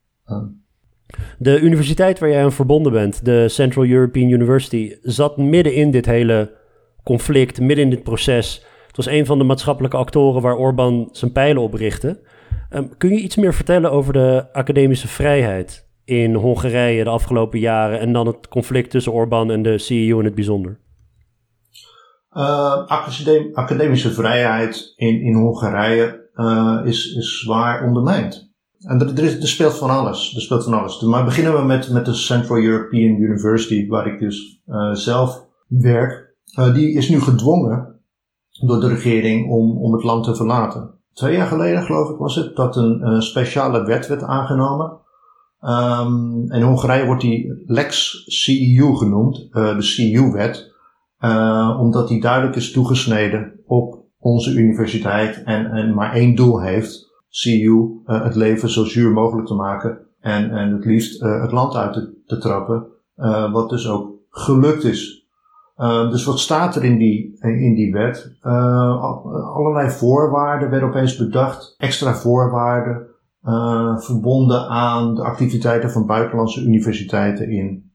De universiteit waar jij aan verbonden bent, de Central European University, zat midden in dit hele conflict, midden in dit proces. Het was een van de maatschappelijke actoren waar Orbán zijn pijlen op richtte. Ehm, kun je iets meer vertellen over de academische vrijheid in Hongarije de afgelopen jaren en dan het conflict tussen Orbán en de CEO in het bijzonder? academische vrijheid in, in Hongarije is, is zwaar ondermijnd. En er, er, is, er, speelt van alles. Er speelt van alles. Maar beginnen we met, met de Central European University, waar ik dus zelf werk. die is nu gedwongen door de regering om, om het land te verlaten. Twee jaar geleden, geloof ik, was het, dat een, speciale wet werd aangenomen. Um, in Hongarije wordt die Lex CEU genoemd, uh, de CEU-wet, uh, omdat die duidelijk is toegesneden op onze universiteit en, en maar één doel heeft, CEU, uh, het leven zo zuur mogelijk te maken en, en het liefst het land uit te, te trappen, wat dus ook gelukt is. Uh, dus wat staat er in die, in die wet? Uh, allerlei voorwaarden werden opeens bedacht, extra voorwaarden, uh, verbonden aan de activiteiten van buitenlandse universiteiten in,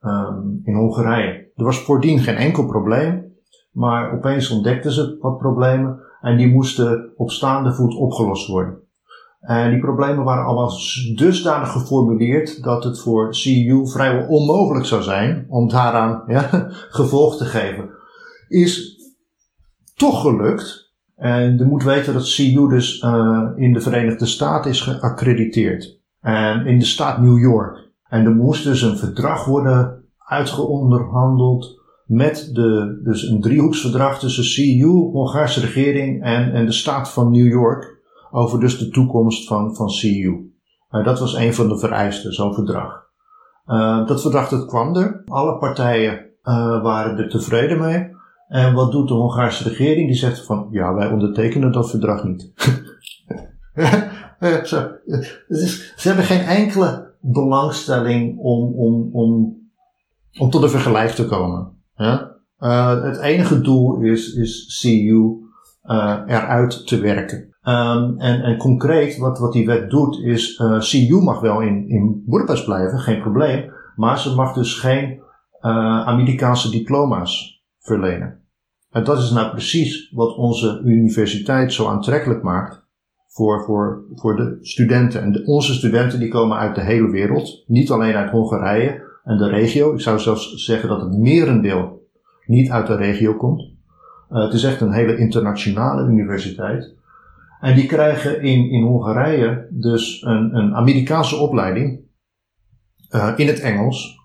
um, in Hongarije. Er was voordien geen enkel probleem, maar opeens ontdekten ze wat problemen en die moesten op staande voet opgelost worden. En die problemen waren allemaal dusdanig geformuleerd dat het voor CEU vrijwel onmogelijk zou zijn om daaraan ja, gevolg te geven. Is toch gelukt. En je moet weten dat CEU dus uh, in de Verenigde Staten is geaccrediteerd. En in de staat New York. En er moest dus een verdrag worden uitgeonderhandeld met de, dus een driehoeksverdrag tussen CEU, Hongaarse regering en, en de staat van New York over dus de toekomst van, van CU. Uh, dat was een van de vereisten, zo'n verdrag. Uh, dat verdrag dat kwam er. Alle partijen uh, waren er tevreden mee. En wat doet de Hongaarse regering? Die zegt van, ja, wij ondertekenen dat verdrag niet. ze, ze hebben geen enkele belangstelling om, om, om, om tot een vergelijk te komen. Ja? het enige doel is, is CU eruit te werken. Um, en, en concreet, wat, wat die wet doet, is uh, CU mag wel in, in Budapest blijven, geen probleem. Maar ze mag dus geen uh, Amerikaanse diploma's verlenen. En dat is nou precies wat onze universiteit zo aantrekkelijk maakt voor, voor, voor de studenten. En de, onze studenten die komen uit de hele wereld, niet alleen uit Hongarije en de regio. Ik zou zelfs zeggen dat het merendeel niet uit de regio komt. Uh, het is echt een hele internationale universiteit. En die krijgen in, in Hongarije dus een, een Amerikaanse opleiding uh, in het Engels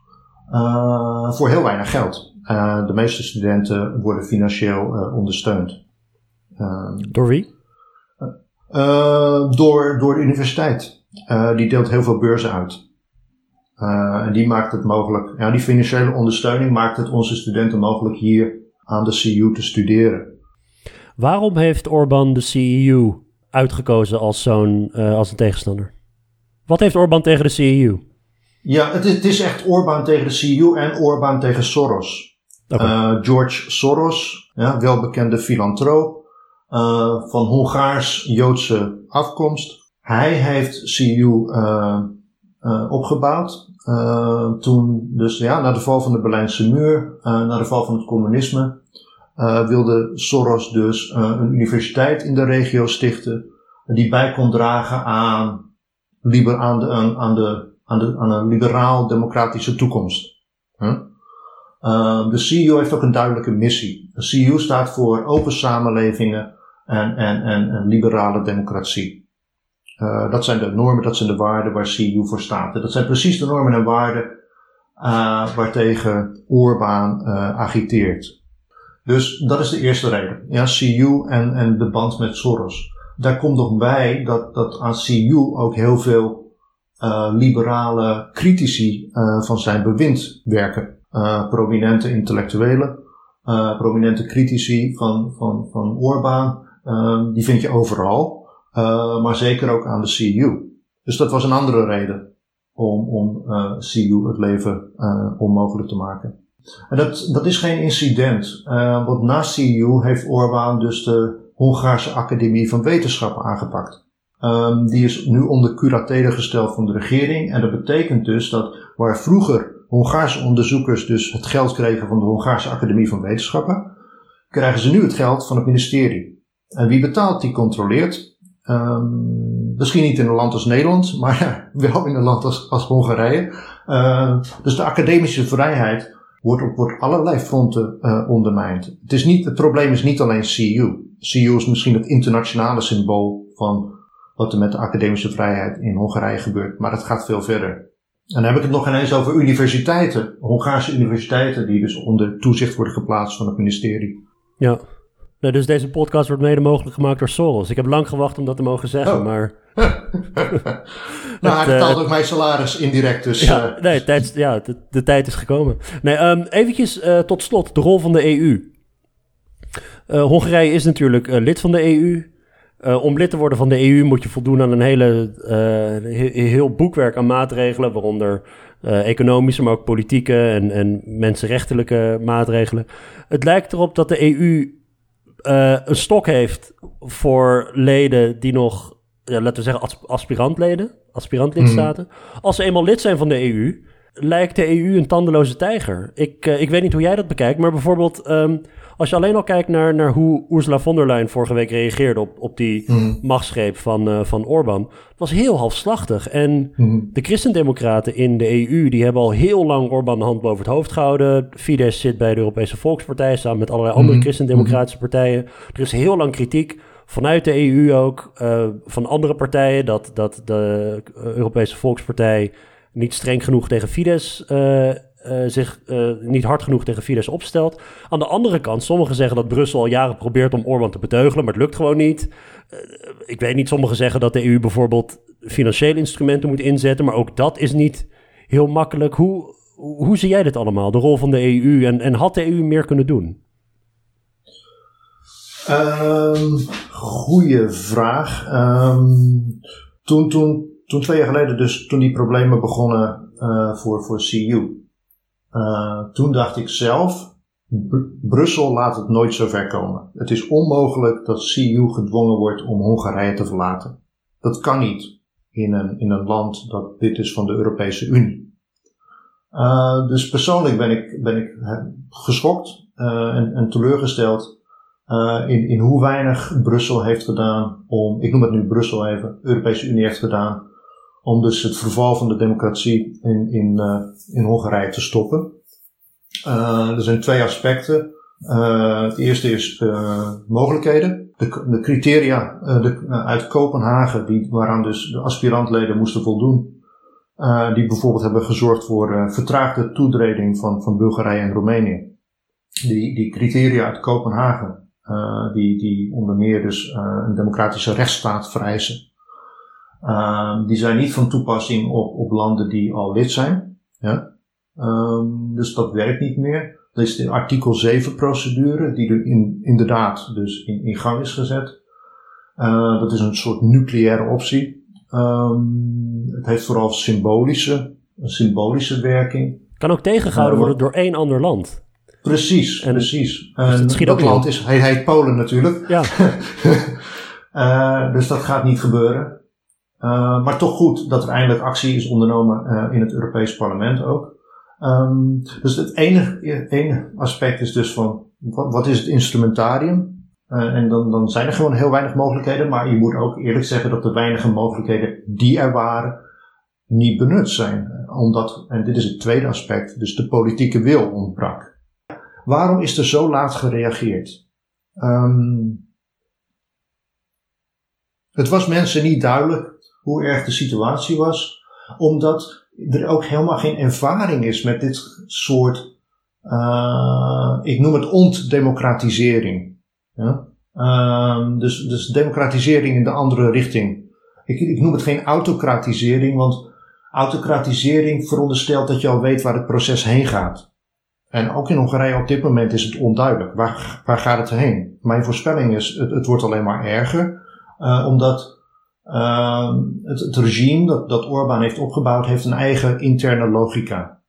uh, voor heel weinig geld. Uh, de meeste studenten worden financieel ondersteund. door wie? door, door de universiteit. die deelt heel veel beurzen uit. en die maakt het mogelijk, ja, die financiële ondersteuning maakt het onze studenten mogelijk hier aan de CEU te studeren. Waarom heeft Orbán de CEU uitgekozen als zo'n uh, als een tegenstander. Wat heeft Orbán tegen de CEU? Ja, het is, het is echt Orbán tegen de CEU en Orbán tegen Soros. Okay. Uh, eh, George Soros, ja, welbekende filantroop uh, van Hongaars-Joodse afkomst. Hij heeft CEU opgebouwd. toen dus ja, na de val van de Berlijnse muur, na de val van het communisme, uh, wilde Soros dus uh, een universiteit in de regio stichten die bij kon dragen aan, liber, aan, de, aan, de, aan, de, aan een liberaal-democratische toekomst. Uh, de CEU heeft ook een duidelijke missie. De CEU staat voor open samenlevingen en, en, en, en liberale democratie. Dat zijn de normen, dat zijn de waarden waar CEU voor staat. Dat zijn precies de normen en waarden waartegen Orbán agiteert. Dus dat is de eerste reden. Ja, CU en, en de band met Soros. Daar komt nog bij dat, dat aan CU ook heel veel uh, liberale critici uh, van zijn bewind werken. Uh, prominente intellectuelen, prominente critici van, van, van Orbán, die vind je overal. maar zeker ook aan de CU. Dus dat was een andere reden om, om CU het leven onmogelijk te maken. En dat, dat is geen incident, uh, want na CEU heeft Orbán dus de Hongaarse Academie van Wetenschappen aangepakt. Um, die is nu onder curatele gesteld van de regering en dat betekent dus dat waar vroeger Hongaarse onderzoekers dus het geld kregen van de Hongaarse Academie van Wetenschappen, krijgen ze nu het geld van het ministerie. En wie betaalt, die controleert. Um, misschien niet in een land als Nederland, maar wel in een land als, Hongarije. Uh, dus de academische vrijheid wordt op wordt allerlei fronten uh, ondermijnd. Het, is niet, het probleem is niet alleen CU. CU is misschien het internationale symbool van wat er met de academische vrijheid in Hongarije gebeurt, maar het gaat veel verder. En dan heb ik het nog ineens over universiteiten, Hongaarse universiteiten, die dus onder toezicht worden geplaatst van het ministerie. Ja, nou, dus deze podcast wordt mede mogelijk gemaakt door Soros. Ik heb lang gewacht om dat te mogen zeggen, oh. maar... nou, hij betaalt uh, ook mijn salaris indirect, dus... Ja, uh, nee, tijd, ja de, de, tijd is gekomen. Nee, um, eventjes uh, tot slot, de rol van de EU. Hongarije is natuurlijk lid van de EU. om lid te worden van de EU moet je voldoen aan een hele, heel boekwerk aan maatregelen, waaronder economische, maar ook politieke en, en mensenrechtelijke maatregelen. Het lijkt erop dat de EU uh, een stok heeft voor leden die nog, ja, laten we zeggen, aspirantleden, aspirantlidstaten. Mm. Als ze eenmaal lid zijn van de EU, lijkt de EU een tandeloze tijger. Ik, uh, ik weet niet hoe jij dat bekijkt, maar bijvoorbeeld um, als je alleen al kijkt naar, naar hoe Ursula von der Leyen vorige week reageerde op, op die mm. machtsgreep van, uh, van Orbán. Het was heel halfslachtig. En mm. de christendemocraten in de EU, die hebben al heel lang Orbán de hand boven het hoofd gehouden. Fidesz zit bij de Europese Volkspartij samen met allerlei andere christendemocratische partijen. Er is heel lang kritiek vanuit de EU ook, uh, van andere partijen, dat, dat de Europese Volkspartij niet streng genoeg tegen Fidesz uh, uh, zich uh, niet hard genoeg tegen Fidesz opstelt. Aan de andere kant, sommigen zeggen dat Brussel al jaren probeert om Orbán te beteugelen, maar het lukt gewoon niet. Uh, ik weet niet, sommigen zeggen dat de EU bijvoorbeeld financiële instrumenten moet inzetten, maar ook dat is niet heel makkelijk. Hoe, hoe zie jij dit allemaal, de rol van de EU en, en had de EU meer kunnen doen? Um, goeie vraag. Um, toen, toen, toen twee jaar geleden, dus toen die problemen begonnen voor, voor CU, uh, toen dacht ik zelf, Brussel laat het nooit zo ver komen. Het is onmogelijk dat CU gedwongen wordt om Hongarije te verlaten. Dat kan niet in een, in een land dat lid is van de Europese Unie. Uh, dus persoonlijk ben ik, ben ik geschokt uh, en, en teleurgesteld in, in hoe weinig Brussel heeft gedaan om, ik noem het nu Brussel even, Europese Unie heeft gedaan om dus het verval van de democratie in, in, uh, in Hongarije te stoppen. Uh, er zijn twee aspecten. Uh, het eerste is mogelijkheden. De, de criteria de, uit Kopenhagen, die, waaraan dus de aspirantleden moesten voldoen, die bijvoorbeeld hebben gezorgd voor vertraagde toetreding van, van Bulgarije en Roemenië. Die, die criteria uit Kopenhagen, die, die onder meer dus een democratische rechtsstaat vereisen, Um, die zijn niet van toepassing op, op landen die al lid zijn. Ja? Um, dus dat werkt niet meer. Dat is de artikel 7 procedure, die er in, inderdaad dus in, in gang is gezet. Uh, dat is een soort nucleaire optie. Um, het heeft vooral symbolische, een symbolische werking. Kan ook tegengehouden uh, worden door één ander land. Precies, en, precies. Dus en dat land is, hij heet Polen natuurlijk. Ja. uh, dus dat gaat niet gebeuren. Uh, maar toch goed dat er eindelijk actie is ondernomen uh, in het Europees Parlement ook. Um, dus het enige, aspect is dus van wat, is het instrumentarium? Uh, en dan, dan zijn er gewoon heel weinig mogelijkheden, maar je moet ook eerlijk zeggen dat de weinige mogelijkheden die er waren niet benut zijn. Omdat, en dit is het tweede aspect, dus de politieke wil ontbrak. Waarom is er zo laat gereageerd? Um, het was mensen niet duidelijk hoe erg de situatie was, omdat er ook helemaal geen ervaring is met dit soort, uh, ik noem het ontdemocratisering. Ja? Uh, dus, dus democratisering in de andere richting. Ik, ik noem het geen autocratisering, want autocratisering veronderstelt dat je al weet waar het proces heen gaat. En ook in Hongarije op dit moment is het onduidelijk. Waar, waar gaat het heen? Mijn voorspelling is, het, het wordt alleen maar erger. Uh, omdat uh, het, het, regime dat, dat Orbán heeft opgebouwd, heeft een eigen interne logica.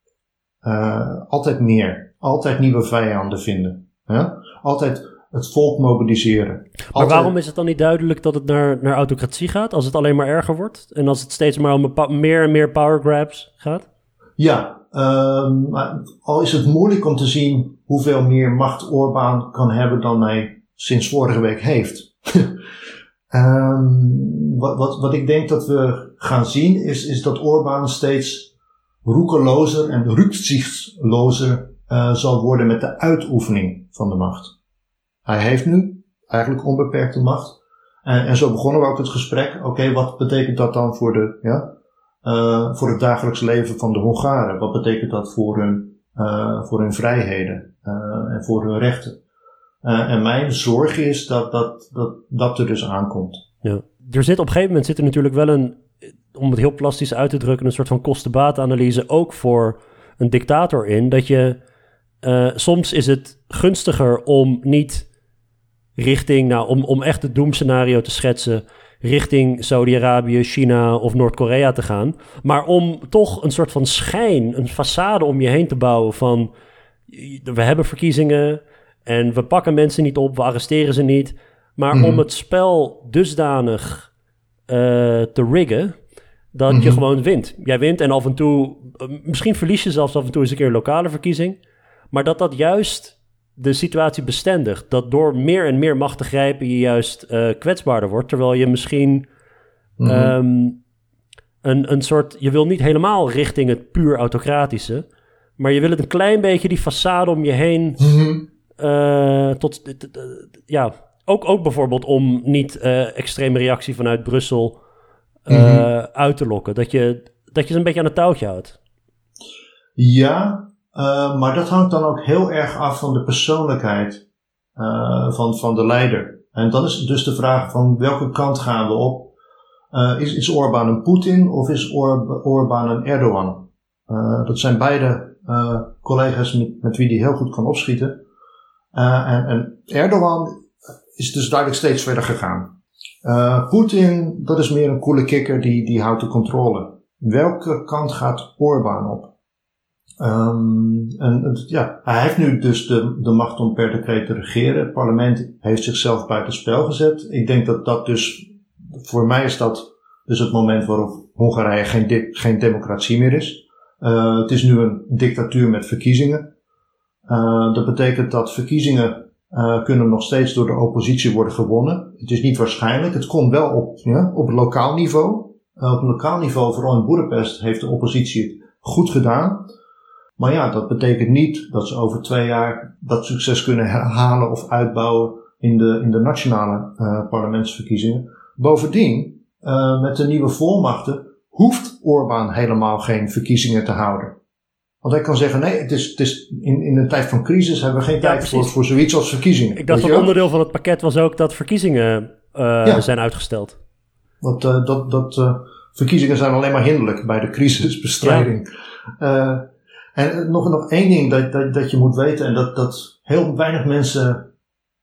Uh, altijd meer. Altijd nieuwe vijanden vinden. Altijd het volk mobiliseren. Maar waarom is het dan niet duidelijk dat het naar, naar autocratie gaat? Als het alleen maar erger wordt? En als het steeds maar om meer en meer power grabs gaat? Ja, maar al is het moeilijk om te zien hoeveel meer macht Orbán kan hebben dan hij sinds vorige week heeft. Um, wat, wat, wat ik denk dat we gaan zien is, is dat Orbán steeds roekelozer en rückzichtslozer zal worden met de uitoefening van de macht. Hij heeft nu eigenlijk onbeperkte macht. En, en zo begonnen we ook het gesprek. Oké, wat betekent dat dan voor, de, ja, voor het dagelijks leven van de Hongaren? Wat betekent dat voor hun, voor hun vrijheden en voor hun rechten? En mijn zorg is dat dat, dat dat er dus aankomt. Ja. Er zit op een gegeven moment zit er natuurlijk wel een om het heel plastisch uit te drukken, een soort van kostenbaatanalyse ook voor een dictator in. Dat je uh, soms is het gunstiger om niet richting, nou, om, om echt het doemscenario te schetsen, richting Saudi-Arabië, China of Noord-Korea te gaan. Maar om toch een soort van schijn, een façade om je heen te bouwen van we hebben verkiezingen en we pakken mensen niet op, we arresteren ze niet. Maar om mhm. het spel dusdanig uh, te riggen dat je mhm. gewoon wint. Jij wint en af en toe, eh, misschien verlies je zelfs af en toe eens een keer een lokale verkiezing. Maar dat dat juist de situatie bestendigt. Dat door meer en meer macht te grijpen je juist uh, kwetsbaarder wordt. Terwijl je misschien mhm. ehm, een, een soort. Je wil niet helemaal richting het puur autocratische. Maar je wil het een klein beetje die façade om je heen. Mm tot. ja, ook, ook bijvoorbeeld om niet extreme reactie vanuit Brussel uh, uit te lokken. Dat je, dat je ze een beetje aan het touwtje houdt. Ja, maar dat hangt dan ook heel erg af van de persoonlijkheid van, van de leider. En dan is dus de vraag van welke kant gaan we op? is, is Orbán een Poetin of is Or Orbán een Erdogan? dat zijn beide collega's met, met wie hij heel goed kan opschieten. En, en Erdogan is dus duidelijk steeds verder gegaan. Uh, Poetin, dat is meer een coole kikker die, die houdt de controle. Welke kant gaat Orbán op? Um, en, ja, hij heeft nu dus de, de macht om per decreet te regeren. Het parlement heeft zichzelf buiten spel gezet. Ik denk dat dat dus, voor mij is dat dus het moment waarop Hongarije geen, geen democratie meer is. Uh, het is nu een dictatuur met verkiezingen. Uh, dat betekent dat verkiezingen uh, kunnen nog steeds door de oppositie worden gewonnen. Het is niet waarschijnlijk. Het komt wel op, ja, op lokaal niveau. Uh, op lokaal niveau, vooral in Boedapest, heeft de oppositie het goed gedaan. Maar ja, dat betekent niet dat ze over twee jaar dat succes kunnen herhalen of uitbouwen in de, in de nationale parlementsverkiezingen. Bovendien, met de nieuwe volmachten hoeft Orbán helemaal geen verkiezingen te houden. Want hij kan zeggen, nee, het is, het is in, in een tijd van crisis hebben we geen tijd voor, voor zoiets als verkiezingen. Ik dacht dat onderdeel van het pakket was ook dat verkiezingen uh, zijn uitgesteld. Want uh, dat, dat uh, verkiezingen zijn alleen maar hinderlijk bij de crisisbestrijding. Ja. en nog, nog één ding dat, dat, dat je moet weten en dat, dat heel weinig mensen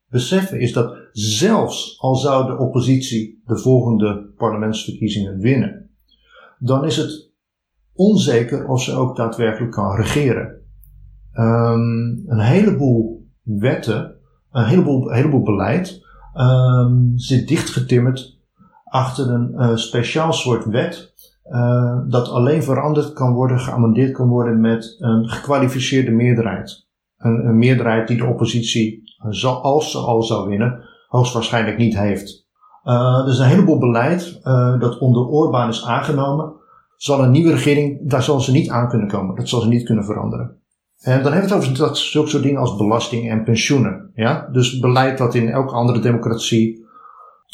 beseffen is dat zelfs al zou de oppositie de volgende parlementsverkiezingen winnen, dan is het onzeker of ze ook daadwerkelijk kan regeren. Um, een heleboel wetten, een heleboel, heleboel beleid um, zit dichtgetimmerd achter een uh, speciaal soort wet uh, dat alleen veranderd kan worden, geamendeerd kan worden met een gekwalificeerde meerderheid. Een, een meerderheid die de oppositie, zal, als ze al zou winnen, hoogstwaarschijnlijk niet heeft. Uh, dus een heleboel beleid dat onder Orbán is aangenomen, zal een nieuwe regering, daar zal ze niet aan kunnen komen. Dat zal ze niet kunnen veranderen. En dan hebben we het over dat, zulke soort dingen als belasting en pensioenen. Ja? Dus beleid dat in elke andere democratie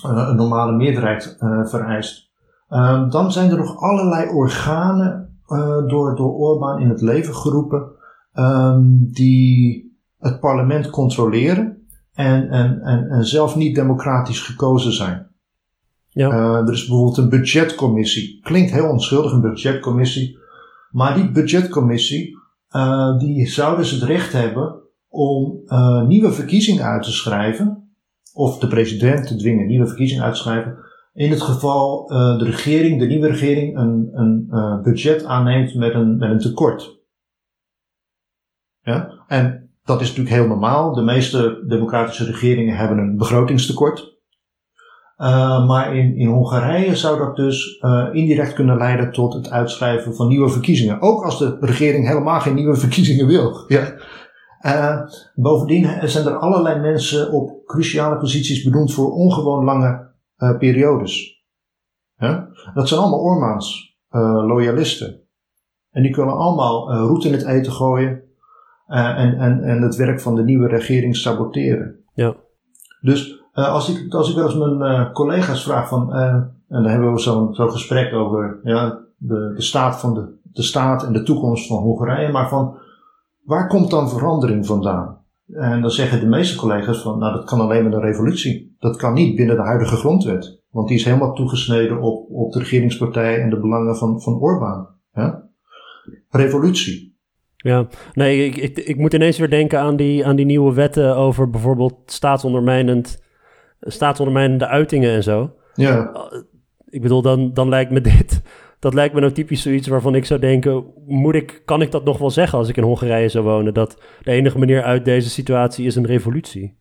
uh, een normale meerderheid uh, vereist. Uh, dan zijn er nog allerlei organen uh, door, door Orbán in het leven geroepen um, die het parlement controleren en, en, en, en zelf niet democratisch gekozen zijn. Ja. Uh, er is bijvoorbeeld een budgetcommissie. Klinkt heel onschuldig, een budgetcommissie. Maar die budgetcommissie, uh, die zou dus het recht hebben om uh, nieuwe verkiezingen uit te schrijven. Of de president te dwingen nieuwe verkiezingen uit te schrijven. In het geval de regering, de nieuwe regering, een, een budget aanneemt met een, met een tekort. Ja? En dat is natuurlijk heel normaal. De meeste democratische regeringen hebben een begrotingstekort. Uh, maar in, in Hongarije zou dat dus uh, indirect kunnen leiden tot het uitschrijven van nieuwe verkiezingen. Ook als de regering helemaal geen nieuwe verkiezingen wil. Ja. Uh, bovendien zijn er allerlei mensen op cruciale posities benoemd voor ongewoon lange periodes. Dat zijn allemaal Ormaans loyalisten. En die kunnen allemaal roet in het eten gooien. en, en, en het werk van de nieuwe regering saboteren. Ja. Dus als, ik, als ik wel eens mijn collega's vraag van, en dan hebben we zo'n zo'n gesprek over ja, de, de staat van de, de staat en de toekomst van Hongarije, maar van waar komt dan verandering vandaan? En dan zeggen de meeste collega's van, nou dat kan alleen met een revolutie. Dat kan niet binnen de huidige grondwet. Want die is helemaal toegesneden op, op de regeringspartij en de belangen van, van Orbán. Ja? Revolutie. Ja, nee, ik, ik, ik moet ineens weer denken aan die, aan die nieuwe wetten over bijvoorbeeld staatsondermijnend, staatsondermijnende uitingen en zo. Ja. Ik bedoel, dan, dan lijkt me dit, dat lijkt me nou typisch zoiets waarvan ik zou denken, moet ik, kan ik dat nog wel zeggen als ik in Hongarije zou wonen? Dat de enige manier uit deze situatie is een revolutie.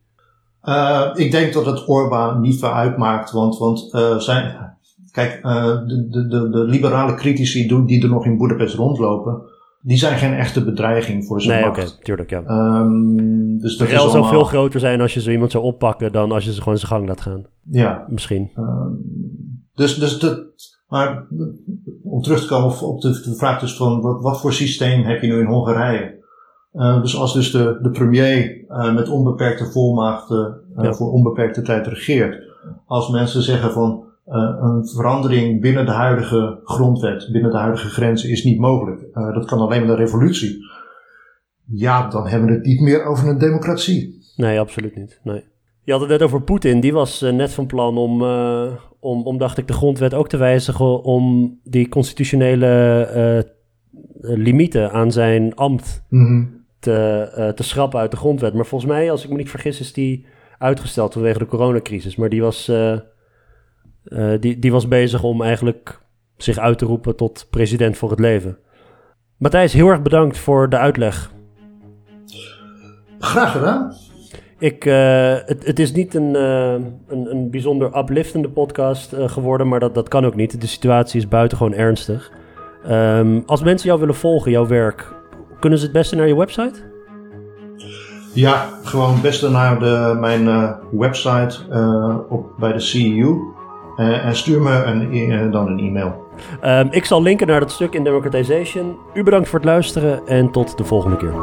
Uh, ik denk dat het Orbán niet veel uitmaakt, want, want uh, zijn, kijk, uh, de, de, de, de, liberale critici die er nog in Budapest rondlopen, die zijn geen echte bedreiging voor zijn nee, macht. Nee, oké, tuurlijk, ja. Um, dus dat de rel zou veel groter zijn als je zo iemand zou oppakken dan als je ze gewoon zijn gang laat gaan. Ja. Misschien. Um, dus, dus dat, maar om terug te komen op de, de vraag dus van wat, wat voor systeem heb je nu in Hongarije? Uh, dus als dus de, de premier uh, met onbeperkte volmachten uh, ja. voor onbeperkte tijd regeert. Als mensen zeggen van een verandering binnen de huidige grondwet, binnen de huidige grenzen is niet mogelijk. dat kan alleen met een revolutie. Ja, dan hebben we het niet meer over een democratie. Nee, absoluut niet. Nee. Je had het net over Poetin. Die was net van plan om, om, om, dacht ik, de grondwet ook te wijzigen om die constitutionele limieten aan zijn ambt mm -hmm te, uh, te schrappen uit de grondwet. Maar volgens mij, als ik me niet vergis, is die uitgesteld vanwege de coronacrisis. Maar die was, uh, uh, die, die was bezig om eigenlijk zich uit te roepen tot president voor het leven. Matthijs, heel erg bedankt voor de uitleg. Graag gedaan. Ik, het, het is niet een, een, een bijzonder upliftende podcast geworden, maar dat, dat kan ook niet. De situatie is buitengewoon ernstig. Um, als mensen jou willen volgen, jouw werk, kunnen ze het beste naar je website? Ja, gewoon het beste naar de, mijn website op, bij de CEU. Uh, en stuur me een, dan een e-mail. Um, ik zal linken naar dat stuk in Democratization. U bedankt voor het luisteren en tot de volgende keer.